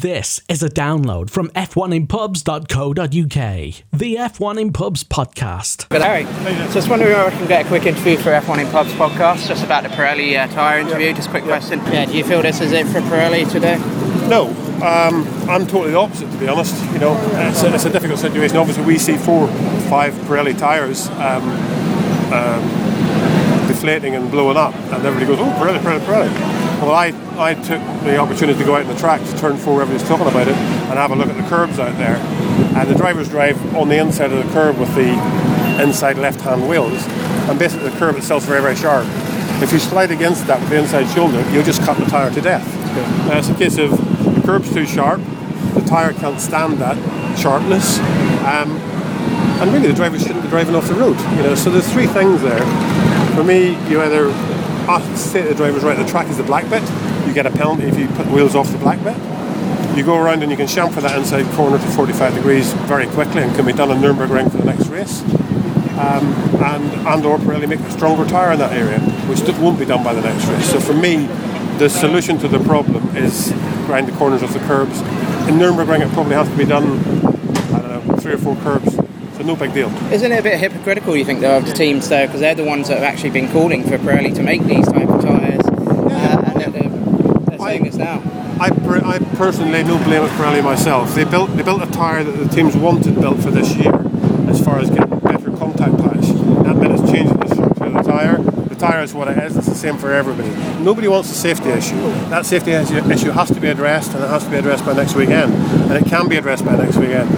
This is a download from f1inpubs.co.uk, the F1 in Pubs podcast. Good, Harry. Just wondering if I can get a quick interview for F1 in Pubs podcast, just about the Pirelli uh, tyre interview. Just a quick question. Yeah, do you feel this is it for Pirelli today? No, um, I'm totally the opposite, to be honest. You know, it's a, it's a difficult situation. Obviously, we see four, five Pirelli tyres um, um, deflating and blowing up, and everybody goes, "Oh, Pirelli, Pirelli, Pirelli." Well, I, I took the opportunity to go out on the track to turn four, everybody's talking about it, and have a look at the curbs out there. And the drivers drive on the inside of the curb with the inside left-hand wheels, and basically the curb itself is very, very sharp. If you slide against that with the inside shoulder, you'll just cut the tyre to death. Now, it's a case of the curb's too sharp, the tyre can't stand that sharpness, um, and really the driver shouldn't be driving off the road. You know, so there's three things there. For me, you either say the drivers, right, the track is the black bit, you get a penalty if you put the wheels off the black bit. You go around and you can chamfer that inside corner to 45 degrees very quickly and can be done on Nürburgring for the next race. Um, and and or Pirelli make a stronger tyre in that area, which won't be done by the next race. So for me, the solution to the problem is grind the corners of the curbs. In Nürburgring, it probably has to be done. I don't know, three or four curbs. No big deal. Isn't it a bit hypocritical, you think, though, of the teams, though, because they're the ones that have actually been calling for Pirelli to make these type of tyres, uh, and they're, they're saying this now. I, per- I personally lay no blame at Pirelli myself. They built they built a tyre that the teams wanted built for this year, as far as getting better contact patch. That meant it's changing the structure of the tyre. The tyre is what it is. It's the same for everybody. Nobody wants a safety issue. That safety issue has to be addressed, and it has to be addressed by next weekend. And it can be addressed by next weekend.